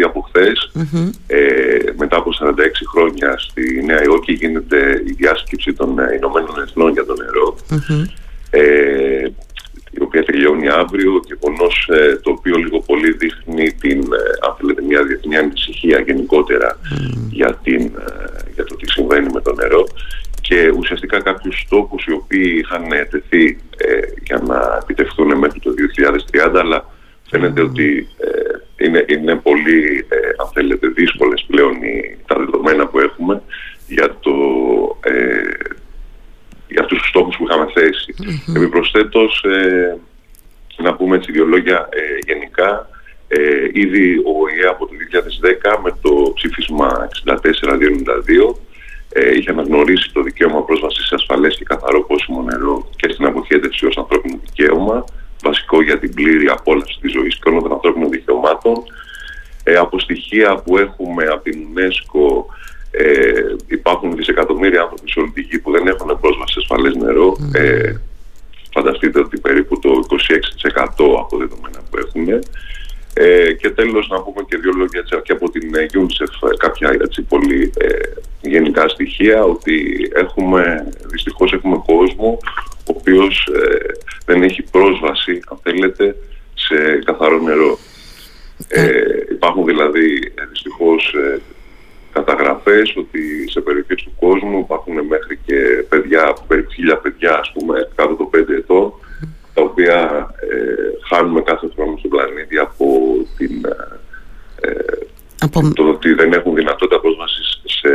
ήδη από χθες, ε, μετά από 46 χρόνια στη Νέα Υόρκη γίνεται η διάσκεψη των ε, Ηνωμένων Εθνών για το νερό. Ε, η οποία τελειώνει αύριο και πονός ε, το οποίο λίγο πολύ δείχνει την, ε, μια διεθνή ανησυχία γενικότερα για, την, για το τι συμβαίνει με το νερό. Και ουσιαστικά κάποιους στόχους οι οποίοι είχαν τεθεί για να επιτευχθούν μέχρι το 2030 αλλά φαίνεται ότι είναι, είναι πολύ, ε, αν θέλετε, δύσκολες πλέον οι, τα δεδομένα που έχουμε για, το, ε, για αυτούς τους στόχους που είχαμε θέσει. Mm-hmm. Επιπροσθέτως, ε, να πούμε έτσι δύο λόγια ε, γενικά, ε, ήδη ο ΟΗΕ από το 2010 με το ψήφισμα 64-292 ε, είχε αναγνωρίσει το δικαίωμα πρόσβασης σε ασφαλές και καθαρό πόσιμο νερό και στην αποχέτευση ως ανθρώπινο δικαίωμα βασικό για την πλήρη απόλαυση της ζωής και όλων των ανθρώπινων δικαιωμάτων. Ε, από στοιχεία που έχουμε από την UNESCO ε, υπάρχουν δισεκατομμύρια άνθρωποι σε όλη τη γη που δεν έχουν πρόσβαση σε ασφαλές νερό. Ε, φανταστείτε ότι περίπου το 26% από δεδομένα που έχουμε. Ε, και τέλος να πούμε και δύο λόγια και από την UNICEF κάποια έτσι, πολύ ε, γενικά στοιχεία ότι έχουμε, δυστυχώς έχουμε κόσμο ο οποίος ε, δεν έχει πρόσβαση, αν θέλετε, σε καθαρό νερό. Ε, υπάρχουν δηλαδή ε, δυστυχώς ε, καταγραφές ότι σε περιοχές του κόσμου υπάρχουν μέχρι και παιδιά, περίπου χίλια παιδιά ας πούμε κάτω των 5 ετών τα οποία ε, χάνουμε κάθε χρόνο στον πλανήτη από την από... το ότι δεν έχουν δυνατότητα πρόσβαση σε,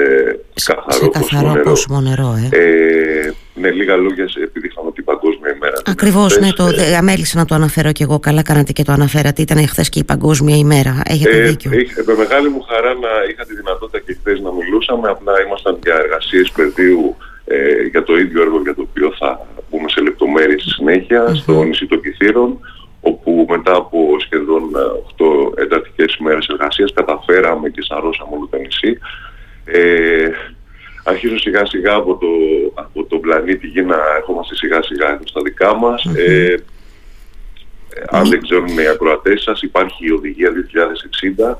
σε καθαρό, σε καθαρό πόσιμο νερό. ε. ε ναι, λίγα λόγια επειδή είχαμε την Παγκόσμια ημέρα. Ακριβώς, ναι, το ε, αμέλησα να το αναφέρω και εγώ. Καλά κάνατε και το αναφέρατε. Ήταν χθες και η Παγκόσμια ημέρα. Έχετε ε, δίκιο. Ε, με μεγάλη μου χαρά να είχα τη δυνατότητα και χθες να μιλούσαμε. Απλά ήμασταν για εργασίες πεδίου ε, για το ίδιο έργο για το οποίο θα πούμε σε λεπτομέρειες στη συνέχεια, mm-hmm. στο νησί των Κυθύρων όπου μετά από σχεδόν 8 εντατικές ημέρες εργασίας καταφέραμε και σαρώσαμε όλο το νησί. Ε, αρχίζω σιγά σιγά από το, από το πλανήτη γη να ερχόμαστε σιγά σιγά στα δικά μας. Ε, ε, αν δεν ξέρουν οι ακροατές σας, υπάρχει η Οδηγία 2060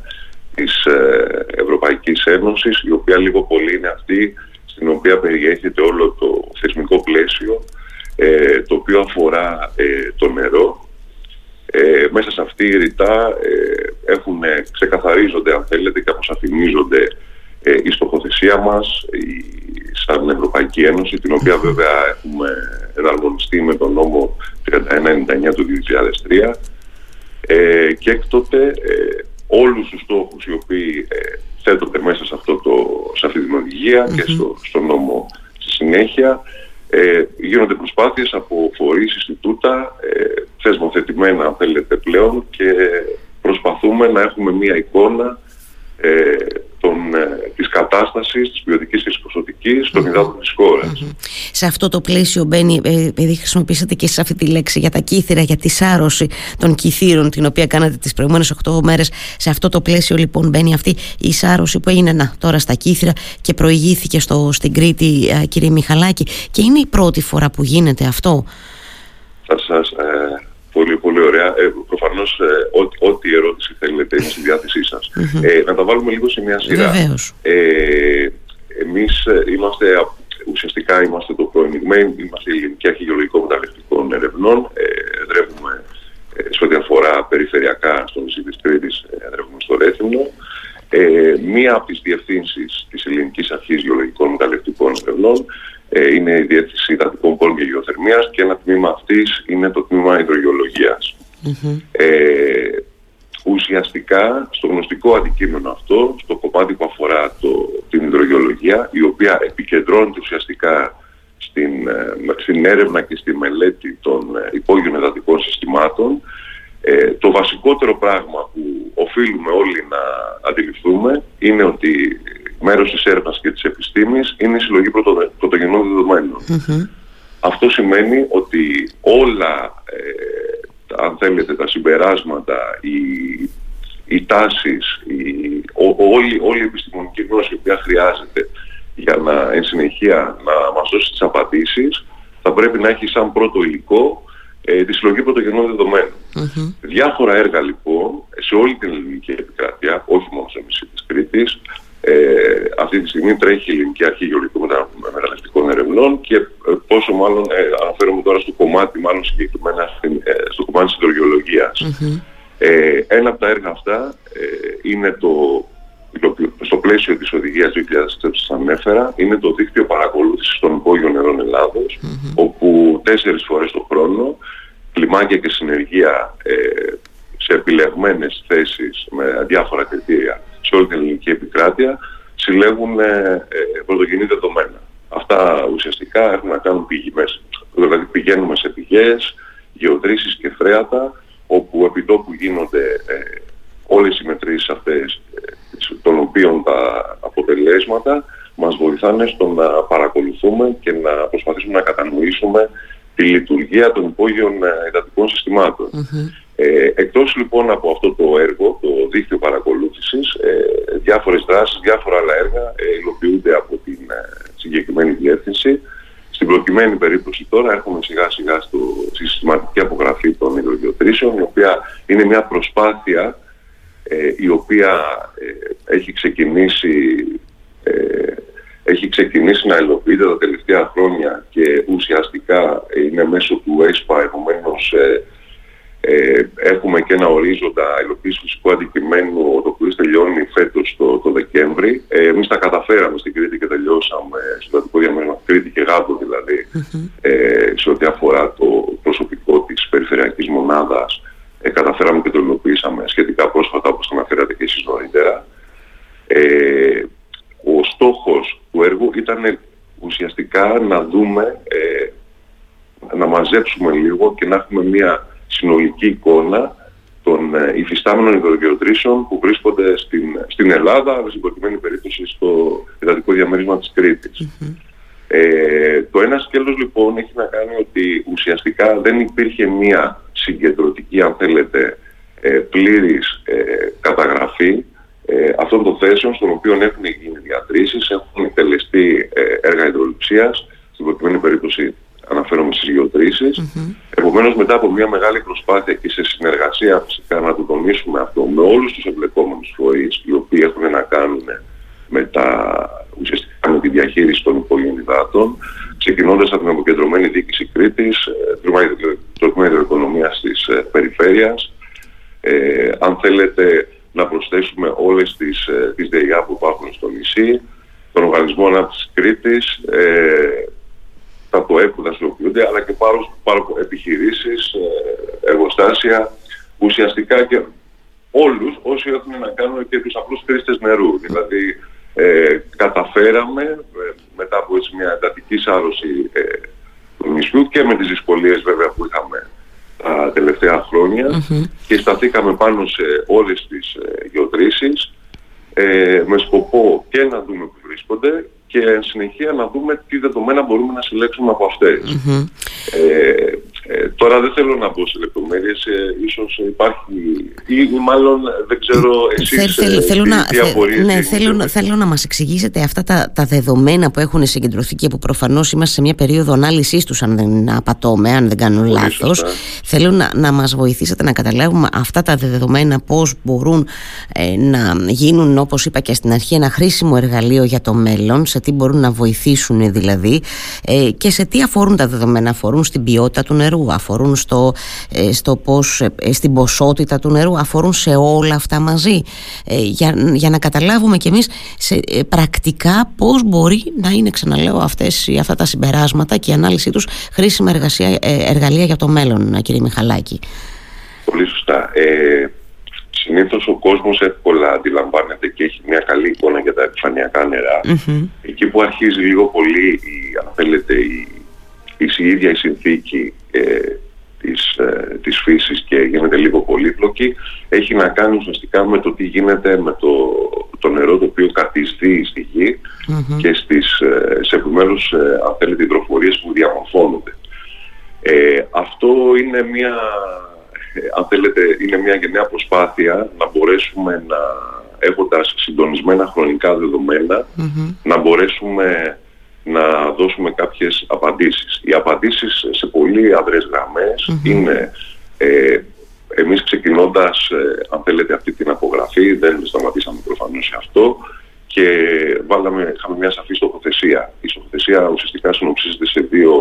της ε, Ευρωπαϊκής Ένωσης, η οποία λίγο πολύ είναι αυτή στην οποία περιέχεται όλο το θεσμικό πλαίσιο ε, το οποίο αφορά το νερό ε, μέσα σε αυτή η ρητά ε, έχουν, ξεκαθαρίζονται αν θέλετε και αποσαφηνίζονται ε, η στοχοθεσία μας η, σαν Ευρωπαϊκή Ένωση την οποία βέβαια έχουμε εναρμονιστεί με τον νόμο 3199 του 2003 ε, και έκτοτε ε, όλους τους στόχους οι οποίοι ε, θέτονται μέσα σε, αυτό το, σε αυτή την οδηγία και στο, στο νόμο στη συνέχεια ε, γίνονται προσπάθειες από φορείς, Ινστιτούτα, ε, θεσμοθετημένα αν θέλετε πλέον και προσπαθούμε να έχουμε μία εικόνα ε, των, ε, της κατάστασης, της ποιοτικής και της ποσοτικής των υδάτων της χώρας. Σε αυτό το πλαίσιο μπαίνει, ε, επειδή χρησιμοποιήσατε και σε αυτή τη λέξη για τα κύθυρα, για τη σάρωση των κυθύρων την οποία κάνατε τις προηγούμενες 8 μέρες σε αυτό το πλαίσιο λοιπόν μπαίνει αυτή η σάρωση που έγινε να, τώρα στα κύθυρα και προηγήθηκε στο, στην Κρήτη ε, κύριε Μιχαλάκη και είναι η πρώτη φορά που γίνεται αυτό; Θα σας, ε, Πολύ, πολύ ωραία. Ε, Προφανώς ε, ό,τι ερώτηση θέλετε είναι στη διάθεσή σας. Ε, να τα βάλουμε λίγο σε μια σειρά. Ε, Εμείς ε, είμαστε, ουσιαστικά είμαστε το προενηγμένο, είμαστε η Ελληνική Αρχή Γεωλογικών Μεταλλευτικών Ερευνών. Ε, εδρεύουμε ε, σε ό,τι αφορά περιφερειακά στο νησί της Κρήτης, εδρεύουμε στο Ρέθυμνο. Ε, μία από τις διευθύνσεις της Ελληνικής Αρχής Γεωλογικών Μεταλλευτικών Ερευνών ε, είναι η Διεύθυνση Υδατικών Πόλων και Γεωθερμίας και ένα τμήμα αυτής είναι το τμήμα Ε, ουσιαστικά στο γνωστικό αντικείμενο αυτό, στο κομμάτι που αφορά το, την υδρογεωλογία, η οποία επικεντρώνεται ουσιαστικά στην, ε, στην έρευνα και στη μελέτη των ε, υπόγειων εδατικών συστημάτων, ε, το βασικότερο πράγμα που οφείλουμε όλοι να αντιληφθούμε είναι ότι μέρος της έρευνας και της επιστήμης είναι η συλλογή πρωτογενών Αυτό σημαίνει ότι όλα, ε, αν θέλετε, τα συμπεράσματα, οι, οι τάσεις, η, όλη, όλη η επιστημονική γνώση η οποία χρειάζεται για να εν συνεχεία να μας δώσει τις απαντήσεις θα πρέπει να έχει σαν πρώτο υλικό ε, τη συλλογή πρωτογενών Διάφορα έργα λοιπόν σε όλη την ελληνική επικράτεια, όχι μόνο της. Ε, αυτή τη στιγμή τρέχει η Ελληνική Αρχή Γεωλογικών Μεταναστευτικών Ερευνών και ε, πόσο μάλλον ε, αναφέρομαι τώρα στο κομμάτι, μάλλον συγκεκριμένα ε, στο κομμάτι της υδρογεολογίας. Ε, ένα από τα έργα αυτά είναι το, στο πλαίσιο της οδηγίας 2006 που σας ανέφερα, είναι το δίκτυο παρακολούθησης των υπόγειων νερών όπου τέσσερις φορές το χρόνο κλιμάκια και συνεργεία σε επιλεγμένες θέσεις με διάφορα κριτήρια σε όλη την ελληνική επικράτεια συλλέγουν ε, ε, πρωτογενή δεδομένα. Αυτά ουσιαστικά έχουν να κάνουν πηγές. Δηλαδή πηγαίνουμε σε πηγές, γεωτρήσεις και φρέατα όπου επί τόπου γίνονται ε, όλες οι μετρήσεις αυτές ε, των οποίων τα αποτελέσματα μας βοηθάνε στο να παρακολουθούμε και να προσπαθήσουμε να κατανοήσουμε τη λειτουργία των υπόγειων ε, εντατικών ε, εκτός λοιπόν από αυτό το έργο, το δίκτυο παρακολούθησης, ε, διάφορες δράσεις, διάφορα άλλα έργα ε, υλοποιούνται από την ε, συγκεκριμένη διεύθυνση. Στην προκειμένη περίπτωση τώρα έχουμε σιγά σιγά στο, στη συστηματική απογραφή των υδρογεωτρήσεων, η οποία είναι μια προσπάθεια ε, η οποία έχει ξεκινήσει έχει ξεκινήσει να υλοποιείται τα τελευταία χρόνια και ουσιαστικά είναι μέσω του ΕΣΠΑ, επομένως ε, έχουμε και ένα ορίζοντα υλοποίησης φυσικού αντικειμένου, το οποίο τελειώνει φέτος το, το Δεκέμβρη. Ε, Εμείς τα καταφέραμε στην Κρήτη και τελειώσαμε στο Δατικό διαμέρισμα Κρήτη και Γάτο δηλαδή, ε, σε ό,τι αφορά το προσωπικό της περιφερειακής μονάδας. Ε, καταφέραμε και το υλοποιήσαμε σχετικά πρόσφατα, όπως αναφέρατε και εσείς νωρίτερα. Ε, ο στόχος του έργου ήταν ουσιαστικά να δούμε, ε, να μαζέψουμε λίγο και να έχουμε μια συνολική εικόνα των ε, υφιστάμενων υδρογεωτρήσεων που βρίσκονται στην, στην Ελλάδα, αλλά στην προκειμένη περίπτωση στο εδατικό διαμέρισμα της κρητης Ε, το ένα σκέλος λοιπόν έχει να κάνει ότι ουσιαστικά δεν υπήρχε μία συγκεντρωτική, αν θέλετε, ε, πλήρης ε, καταγραφή ε, αυτών των θέσεων στον οποίο έχουν γίνει διατρήσεις, έχουν εκτελεστεί ε, έργα υδροληψίας, στην προκειμένη περίπτωση αναφέρομαι στις γεωτρήσεις. Επομένως μετά από μια μεγάλη προσπάθεια και σε συνεργασία φυσικά να το τονίσουμε αυτό με όλους τους εμπλεκόμενους φορείς οι οποίοι έχουν να κάνουν με, τα, ουσιαστικά με τη διαχείριση των υπόγειων υδάτων ξεκινώντας από την αποκεντρωμένη διοίκηση Κρήτης, το τμήμα υδροοικονομίας της ε, περιφέρειας. Ε, αν θέλετε να προσθέσουμε όλες τις, ε, τις ΔΕΙΑ που υπάρχουν στο νησί, τον Οργανισμό Ανάπτυξης Κρήτης, ε, τα ΠΟΕ που δραστηριοποιούνται, αλλά και πάρα, πάρα επιχειρήσεις, ε, εργοστάσια, ουσιαστικά και όλους όσοι έχουν να κάνουν και τους απλούς χρήστες νερού. Δηλαδή ε, καταφέραμε ε, μετά από έτσι, μια εντατική σάρωση ε, του νησιού και με τις δυσκολίες βέβαια που είχαμε τα τελευταία και σταθήκαμε πάνω σε όλες τις ε, γεωτρήσεις ε, με σκοπό και να δούμε που βρίσκονται και εν συνεχεία να δούμε τι δεδομένα μπορούμε να συλλέξουμε από αυτες Ε, ε, τώρα δεν θέλω να μπω σε λεπτομέρειες, ε, ίσως υπάρχει ή, μάλλον δεν ξέρω εσείς Θέλ, θέλω, τι, να, τι ναι, θέλω, θέλω να μας εξηγήσετε αυτά τα, τα δεδομένα που έχουν συγκεντρωθεί και που προφανώς είμαστε σε μια περίοδο ανάλυσης τους αν δεν απατώμε, αν δεν κάνω λάθος. Θέλω να, να μας βοηθήσετε να καταλάβουμε αυτά τα δεδομένα πώς μπορούν ε, να γίνουν όπως είπα και στην αρχή ένα χρήσιμο εργαλείο για το μέλλον, σε τι μπορούν να βοηθήσουν δηλαδή ε, και σε τι αφορούν τα δεδομένα, αφορούν στην ποιότητα του νερού αφορούν στο, ε, στο πώς, ε, στην ποσότητα του νερού, αφορούν σε όλα αυτά μαζί. Ε, για, για να καταλάβουμε κι εμείς σε, πρακτικά πώς μπορεί να είναι, ξαναλέω, αυτές, αυτά τα συμπεράσματα και η ανάλυση τους χρήσιμα εργασία, εργαλεία για το μέλλον, κύριε Μιχαλάκη. Πολύ σωστά. Ε, συνήθως ο κόσμος εύκολα αντιλαμβάνεται και έχει μια καλή εικόνα για τα επιφανειακά Εκεί που αρχίζει λίγο πολύ, η, αν θέλετε, η, η ίδια η συνθήκη ε, της, ε, της φύσης και γίνεται λίγο πολύπλοκη έχει να κάνει ουσιαστικά με το τι γίνεται με το, το νερό το οποίο καθιστεί στη γη και στις, ε, σε επιμέρους ε, αν θέλετε υδροφορίες που διαμορφώνονται. Ε, αυτό είναι μια, αν θέλετε, είναι μια γενναία προσπάθεια να μπορέσουμε να έχοντας συντονισμένα χρονικά να μπορέσουμε να δώσουμε κάποιες απαντήσεις. Οι απαντήσεις σε πολύ αδρές είναι ε, εμείς ξεκινώντας, ε, αν θέλετε, αυτή την απογραφή, δεν σταματήσαμε προφανώς πάνω σε αυτό και βάλαμε, είχαμε μια σαφή στοχοθεσία. Η στοχοθεσία ουσιαστικά συνοψίζεται σε δύο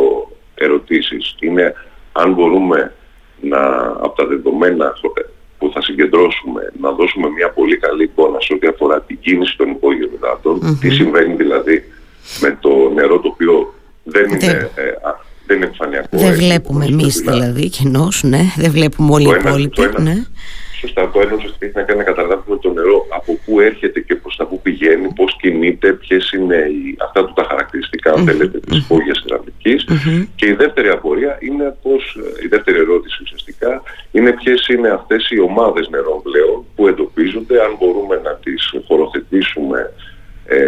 ερωτήσεις. Είναι αν μπορούμε να, από τα δεδομένα που θα συγκεντρώσουμε να δώσουμε μια πολύ καλή εικόνα σε ό,τι αφορά την κίνηση των υπόγειων τι συμβαίνει δηλαδή με το νερό το οποίο δεν είναι, ε, δεν είναι επιφανειακό. Δεν βλέπουμε εμείς δηλαδή κοινώ, ναι, δεν βλέπουμε όλοι οι υπόλοιποι. Ναι. Σωστά, το ένα ουσιαστικά έχει να κάνει να καταλάβουμε το νερό από πού έρχεται και προς τα πού πηγαίνει, πώς κινείται, ποιες είναι οι, αυτά του τα χαρακτηριστικά, αν θέλετε, της υπόγεια Και η δεύτερη απορία είναι πώς, η δεύτερη ερώτηση ουσιαστικά, είναι ποιες είναι αυτές οι ομάδες νερών πλέον που εντοπίζονται, αν μπορούμε να τις χωροθετήσουμε ε,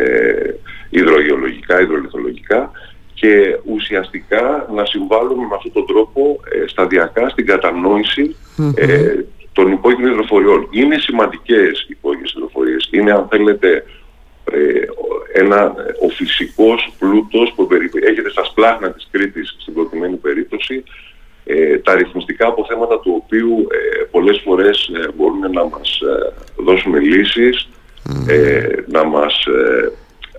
υδρογεωλογικά, υδρολιθολογικά και ουσιαστικά να συμβάλλουμε με αυτόν τον τρόπο ε, σταδιακά στην κατανόηση ε, των υπόγειων υδροφοριών. Είναι σημαντικές οι υπόγειες υδροφορίες. Είναι αν θέλετε ε, ένα, ο φυσικός πλούτος που έχετε στα σπλάχνα της Κρήτης στην προκειμένη περίπτωση ε, τα αριθμιστικά αποθέματα του οποίου ε, πολλές φορές ε, μπορούν να μας δώσουν λύσεις, να μας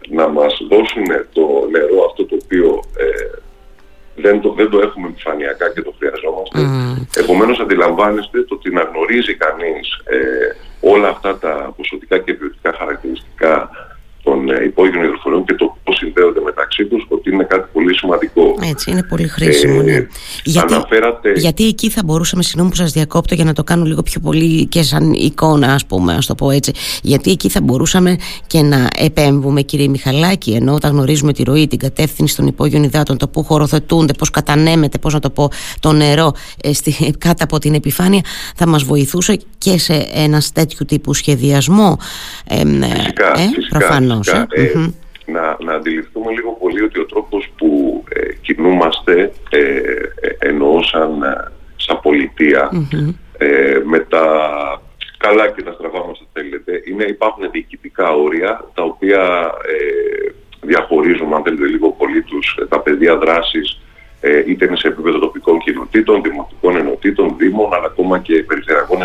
να μας δώσουν το νερό αυτό το οποίο ε, δεν, το, δεν το έχουμε επιφανειακά και το χρειαζόμαστε. Mm. Επομένως αντιλαμβάνεστε το ότι να γνωρίζει κανείς ε, όλα αυτά τα ποσοτικά και ποιοτικά χαρακτηριστικά των ε, υπόγειων υδροφορών και το πώς συνδέονται μεταξύ τους ότι είναι κάτι πολύ σημαντικό. Έτσι, είναι πολύ χρήσιμο. Ναι. Ε, γιατί, αναφέρατε... γιατί εκεί θα μπορούσαμε, συγγνώμη που σας διακόπτω για να το κάνω λίγο πιο πολύ και σαν εικόνα ας πούμε, ας το πω έτσι, γιατί εκεί θα μπορούσαμε και να επέμβουμε κύριε Μιχαλάκη, ενώ όταν γνωρίζουμε τη ροή, την κατεύθυνση των υπόγειων υδάτων, το που χωροθετούνται, πώς κατανέμεται, πώς να το πω, το νερό ε, στη, κάτω από την επιφάνεια, θα μας βοηθούσε και σε ένα τέτοιου τύπου σχεδιασμό. Ε, φυσικά, ε, φυσικά ε, να, να αντιληφθούμε λίγο πολύ ότι ο τρόπος που ε, κινούμαστε ε, ε εννοώ σαν, σαν πολιτεια με τα καλά και τα στραβά μας θέλετε είναι, υπάρχουν διοικητικά όρια τα οποία διαχωρίζουν αν θέλετε λίγο πολύ τους, τα πεδία δράσης είτε είναι σε επίπεδο τοπικών κοινοτήτων, δημοτικών ενωτήτων, δήμων αλλά ακόμα και περιφερειακών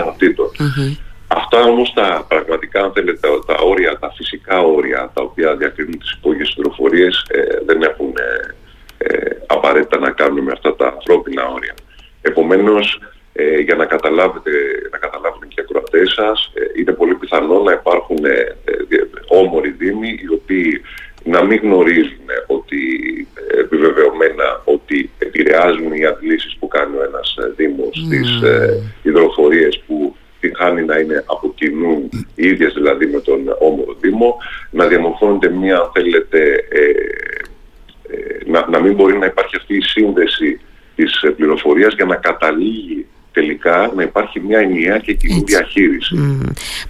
Αυτά όμως τα πραγματικά, αν θέλετε, τα, όρια, τα φυσικά όρια, τα οποία διακρίνουν τις υπόγειες πληροφορίες, ε, δεν έχουν ε, ε, απαραίτητα να κάνουν με αυτά τα ανθρώπινα όρια. Επομένως, ε, για να καταλάβετε, να καταλάβουν και οι ακροατές σας, είναι πολύ πιθανό να υπάρχουν όμοροι δήμοι οι οποίοι να μην γνωρίζουν ότι επιβεβαιωμένα ότι επηρεάζουν οι αντλήσεις που κάνει ο ένας δήμος mm. τις υδροφορίες που την χάνει να είναι από κοινού οι ίδιες δηλαδή με τον Όμορο Δήμο, να διαμορφώνεται μια, αν θέλετε, ε, ε, να, να μην μπορεί να υπάρχει αυτή η σύνδεση της πληροφορίας για να καταλήγει τελικά να υπάρχει μια ενιαία και κοινή διαχείριση.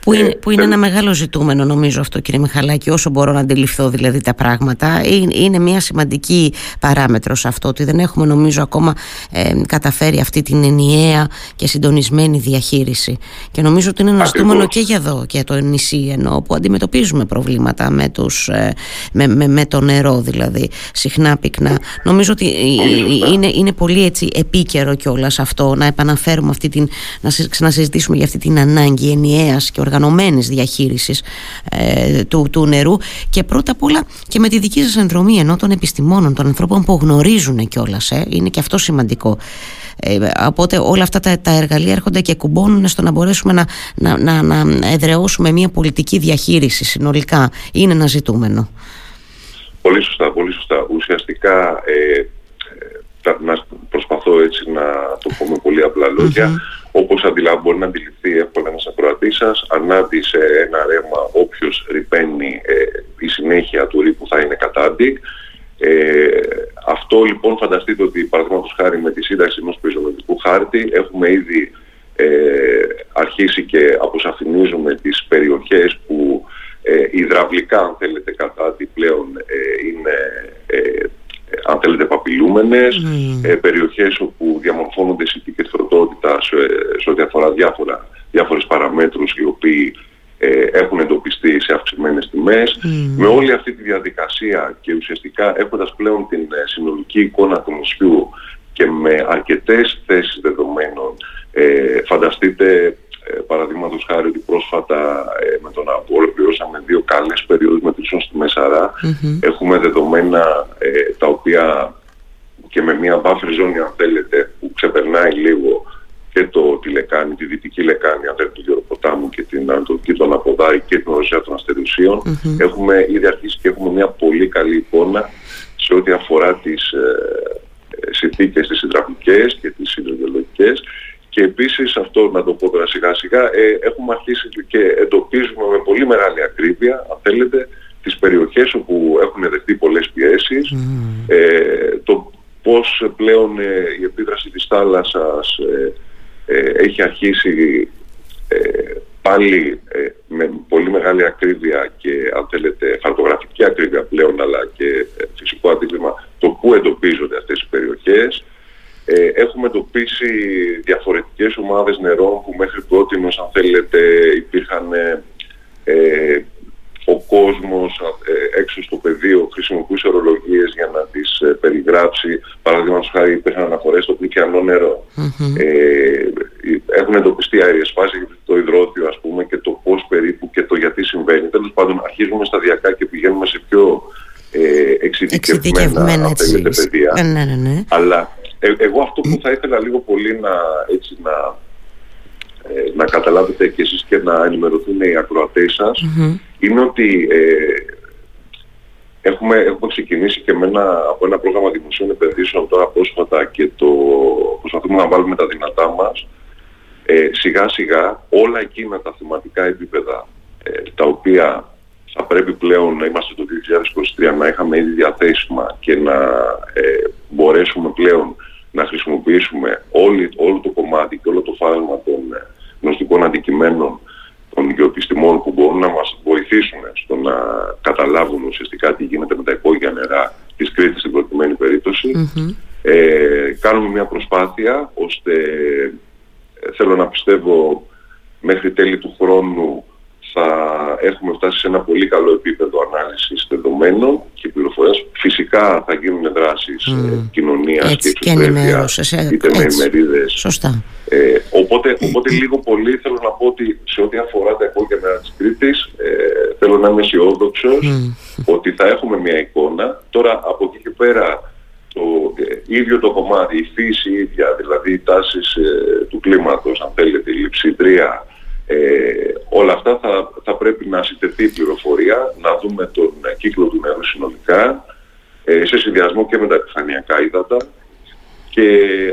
Που, είναι, ε, που είναι ένα μεγάλο ζητούμενο νομίζω αυτό κύριε Μιχαλάκη όσο μπορώ να αντιληφθώ δηλαδή τα πράγματα. Είναι, είναι μια σημαντική παράμετρος αυτό ότι δεν έχουμε νομίζω ακόμα ε, καταφέρει αυτή την ενιαία και συντονισμένη διαχείριση. Και νομίζω ότι είναι ένα ζητούμενο και για εδώ και για το νησί ενώ που αντιμετωπίζουμε προβλήματα με, τους, ε, με, με, με το νερό δηλαδή συχνά πυκνά. Νομίζω ότι είναι, είναι πολύ έτσι επίκαιρο κιόλας αυτό να επαναφέρουμε αυτή την, να ξανασυζητήσουμε για αυτή την ανάγκη ενιαίας και οργανωμένης διαχείρισης ε, του, του νερού και πρώτα απ' όλα και με τη δική σας ενδρομή ενώ των επιστημόνων, των ανθρώπων που γνωρίζουν κιόλας, ε, είναι και αυτό σημαντικό. Ε, οπότε όλα αυτά τα, τα εργαλεία έρχονται και κουμπώνουν στο να μπορέσουμε να, να, να, να εδραιώσουμε μια πολιτική διαχείριση συνολικά. Είναι ένα ζητούμενο. Πολύ σωστά, πολύ σωστά. Ουσιαστικά ε, να προσπαθώ έτσι να το πω με πολύ απλά λόγια, mm-hmm. όπως μπορεί να αντιληφθεί εύκολα ένας ακροατής σας, ανάδει σε ένα ρέμα όποιος ρηπαίνει ε, η συνέχεια του ρήπου θα είναι κατάντι. Ε, αυτό λοιπόν φανταστείτε ότι παραδείγματος χάρη με τη σύνταξη ενός πεζομετρικού χάρτη έχουμε ήδη ε, αρχίσει και αποσαφηνίζουμε τις περιοχές που ε, υδραυλικά αν θέλετε κατάντι πλέον ε, είναι ε, αν θέλετε, παπιλούμενες, mm. ε, περιοχές όπου διαμορφώνονται συνθήκες τροτότητας σε, σε ό,τι αφορά διάφορα, διάφορες παραμέτρους οι οποίοι ε, έχουν εντοπιστεί σε αυξημένες τιμές. Με όλη αυτή τη διαδικασία και ουσιαστικά έχοντας πλέον την ε, συνολική εικόνα του νησιού και με αρκετές θέσεις δεδομένων, ε, φανταστείτε ε, παραδείγματος χάρη ότι πρόσφατα ε, με τον Αμπό ολοκληρώσαμε καλές περιόδους μετρήσεων στη μεσαρα Έχουμε δεδομένα ε, τα οποία και με μια buffer ζώνη αν θέλετε που ξεπερνάει λίγο και το, τη λεκάνη, τη δυτική λεκάνη αν θέλετε του Γεροποτάμου και την Ανατολική των Αποδάη και την Οροσία των αστερουσιων Έχουμε ήδη αρχίσει και έχουμε μια πολύ καλή εικόνα σε ό,τι αφορά τις ε, ε συνθήκες τις υδραυλικές και τις υδρογεολογικές και επίσης αυτό να το πω τώρα σιγά σιγά ε, έχουμε αρχίσει και εντοπίζουμε με πολύ μεγάλη ακρίβεια αν θέλετε τις περιοχές όπου έχουν δεχτεί πολλές πιέσεις. Ε, το πώς πλέον ε, η επίδραση της θάλασσας έχει αρχίσει πάλι με πολύ μεγάλη ακρίβεια και αν θέλετε χαρτογραφική ακρίβεια πλέον αλλά και φυσικό αντίλημα το πού εντοπίζονται αυτές οι περιοχές ε, έχουμε εντοπίσει διαφορετικές ομάδες νερών που μέχρι πρώτη, αν θέλετε, υπήρχαν ε, ε ο κόσμος ε, έξω στο πεδίο χρησιμοποιούσε ορολογίες για να τις ε, περιγράψει. Παραδείγματος χάρη υπήρχαν αναφορές στο πληκιανό Ε, έχουν εντοπιστεί αέριες φάσεις για το υδρότιο ας πούμε και το πώς περίπου και το γιατί συμβαίνει. Τέλος πάντων αρχίζουμε σταδιακά και πηγαίνουμε σε πιο ε, εξειδικευμένα, εξειδικευμένα παιδεία. Ναι, ναι, ναι. Αλλά ε, εγώ αυτό που θα ήθελα λίγο πολύ να, έτσι, να, ε, να καταλάβετε και εσείς και να ενημερωθούν οι ακροατές σας είναι ότι ε, έχουμε, έχουμε ξεκινήσει και με ένα, από ένα πρόγραμμα δημοσίων επενδύσεων τώρα πρόσφατα και το προσπαθούμε να βάλουμε τα δυνατά μας. Ε, σιγά σιγά όλα εκείνα τα θεματικά επίπεδα τα οποία θα πρέπει πλέον να είμαστε το 2023 να είχαμε ήδη διαθέσιμα και να μπορέσουμε πλέον να χρησιμοποιήσουμε όλη, όλο το κομμάτι και όλο το φάσμα των ε, γνωστικών αντικειμένων των γεωπιστημών που μπορούν να μας βοηθήσουν στο να καταλάβουν ουσιαστικά τι γίνεται με τα υπόγεια νερά της Κρήτης στην προκειμένη Ε, κάνουμε μια προσπάθεια ώστε ε, θέλω να πιστεύω μέχρι τέλη του χρόνου θα έχουμε φτάσει σε ένα πολύ καλό επίπεδο ανάλυσης δεδομένων και πληροφορίας. Φυσικά θα γίνουν δράσεις mm. ε, κοινωνίας και εξωστρέφειας, ε, είτε με ημερίδες. Σωστά. Ε, οπότε, οπότε λίγο πολύ θέλω να πω ότι σε ό,τι αφορά τα υπόγεια της Κρήτης ε, θέλω να είμαι αισιόδοξο ότι θα έχουμε μια εικόνα. Τώρα από εκεί και πέρα το ε, ίδιο το κομμάτι, η φύση ίδια, δηλαδή οι τάσεις ε, του κλίματος, αν θέλετε, η λειψιδρία, ε, όλα αυτά θα, θα πρέπει να συντεθεί πληροφορία, να δούμε τον κύκλο του νερού συνολικά, ε, σε συνδυασμό και με τα επιφανειακά ύδατα. Και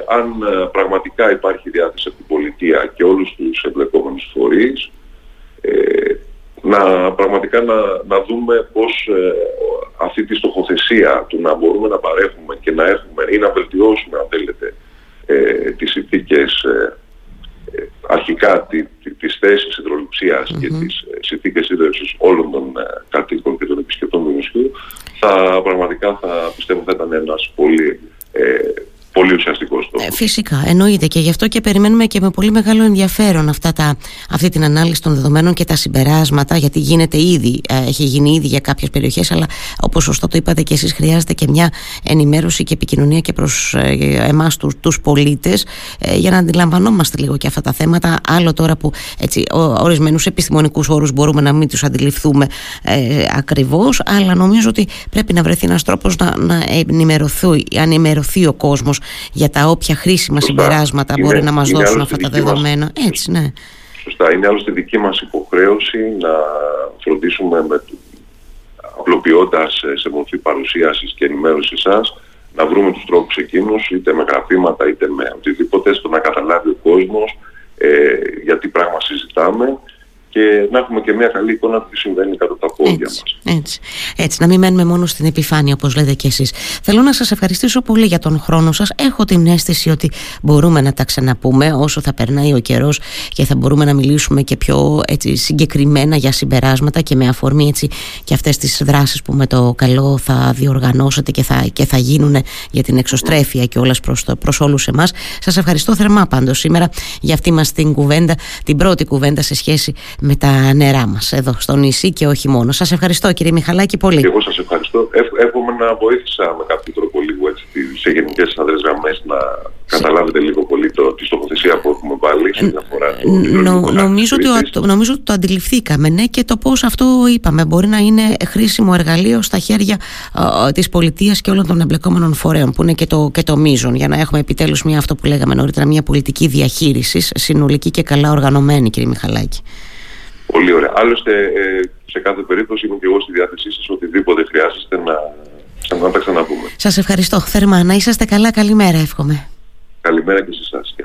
αν ε, πραγματικά υπάρχει διάθεση από την πολιτεία και όλους τους εμπλεκόμενους φορείς, ε, να πραγματικά να, να δούμε πώς ε, αυτή τη στοχοθεσία του να μπορούμε να παρέχουμε και να έχουμε ή να βελτιώσουμε αν θέλετε ε, τις συνθήκες αρχικά τη, τη, τις θέσεις υδροληψίας mm-hmm. και τις ε, συνθήκες ίδρυσης όλων των ε, κατοίκων και των επισκεπτών του νησιού θα πραγματικά θα πιστεύω θα ήταν ένας πολύ ε, πολύ ουσιαστικό στόχο. Ε, φυσικά, εννοείται και γι' αυτό και περιμένουμε και με πολύ μεγάλο ενδιαφέρον αυτά τα, αυτή την ανάλυση των δεδομένων και τα συμπεράσματα, γιατί γίνεται ήδη, ε, έχει γίνει ήδη για κάποιες περιοχές, αλλά όπως σωστά το είπατε και εσείς, χρειάζεται και μια ενημέρωση και επικοινωνία και προς ε, εμάς τους τους πολίτες, ε, για να αντιλαμβανόμαστε λίγο και αυτά τα θέματα. Άλλο τώρα που έτσι, ορισμένους επιστημονικούς όρους μπορούμε να μην τους αντιληφθούμε ε, ακριβώς, αλλά νομίζω ότι πρέπει να βρεθεί ένας τρόπος να, να ενημερωθεί, ενημερωθεί ο κόσμος για τα όποια χρήσιμα συμπεράσματα μπορεί να μας δώσουν αυτά τα δεδομένα. Έτσι, ναι. Σωστά. Είναι άλλωστε δική μας υποχρέωση να φροντίσουμε με, απλοποιώντας ε, σε μορφή παρουσίασης και ενημέρωσης σας να βρούμε τους τρόπους εκείνους είτε με γραφήματα είτε με οτιδήποτε στο να καταλάβει ο κόσμος ε, γιατί πράγμα συζητάμε και να έχουμε και μια καλή εικόνα του τι συμβαίνει κάτω από τα πόδια έτσι, μας. Έτσι. έτσι, να μην μένουμε μόνο στην επιφάνεια όπως λέτε και εσείς. Θέλω να σας ευχαριστήσω πολύ για τον χρόνο σας. Έχω την αίσθηση ότι μπορούμε να τα ξαναπούμε όσο θα περνάει ο καιρός και θα μπορούμε να μιλήσουμε και πιο έτσι, συγκεκριμένα για συμπεράσματα και με αφορμή έτσι, και αυτές τις δράσεις που με το καλό θα διοργανώσετε και θα, και θα γίνουν για την εξωστρέφεια και όλας προς, το, προς όλους εμάς. Σας ευχαριστώ θερμά πάντως σήμερα για αυτή μας την κουβέντα, την πρώτη κουβέντα σε σχέση με τα νερά μας εδώ στο νησί και όχι μόνο. Σας ευχαριστώ κύριε Μιχαλάκη πολύ. Και εγώ σας ευχαριστώ. Εύχομαι να βοήθησα με κάποιο τρόπο λίγο έτσι, σε γενικές αδρές γραμμές να καταλάβετε λίγο πολύ το, τη στοχοθεσία που έχουμε βάλει σε διαφορά το Νο, νομίζω, ότι, το, νομίζω ότι το αντιληφθήκαμε ναι, και το πώς αυτό είπαμε μπορεί να είναι χρήσιμο εργαλείο στα χέρια τη της πολιτείας και όλων των εμπλεκόμενων φορέων που είναι και το, και το μείζον για να έχουμε επιτέλους μια αυτό που λέγαμε νωρίτερα μια πολιτική διαχείρισης συνολική και καλά οργανωμένη κύριε Μιχαλάκη. Πολύ ωραία. Άλλωστε, ε, σε κάθε περίπτωση είμαι και εγώ στη διάθεσή σας οτιδήποτε χρειάζεστε να, να τα ξαναπούμε. Σας ευχαριστώ θερμά. Να είσαστε καλά. Καλημέρα εύχομαι. Καλημέρα και σε εσάς.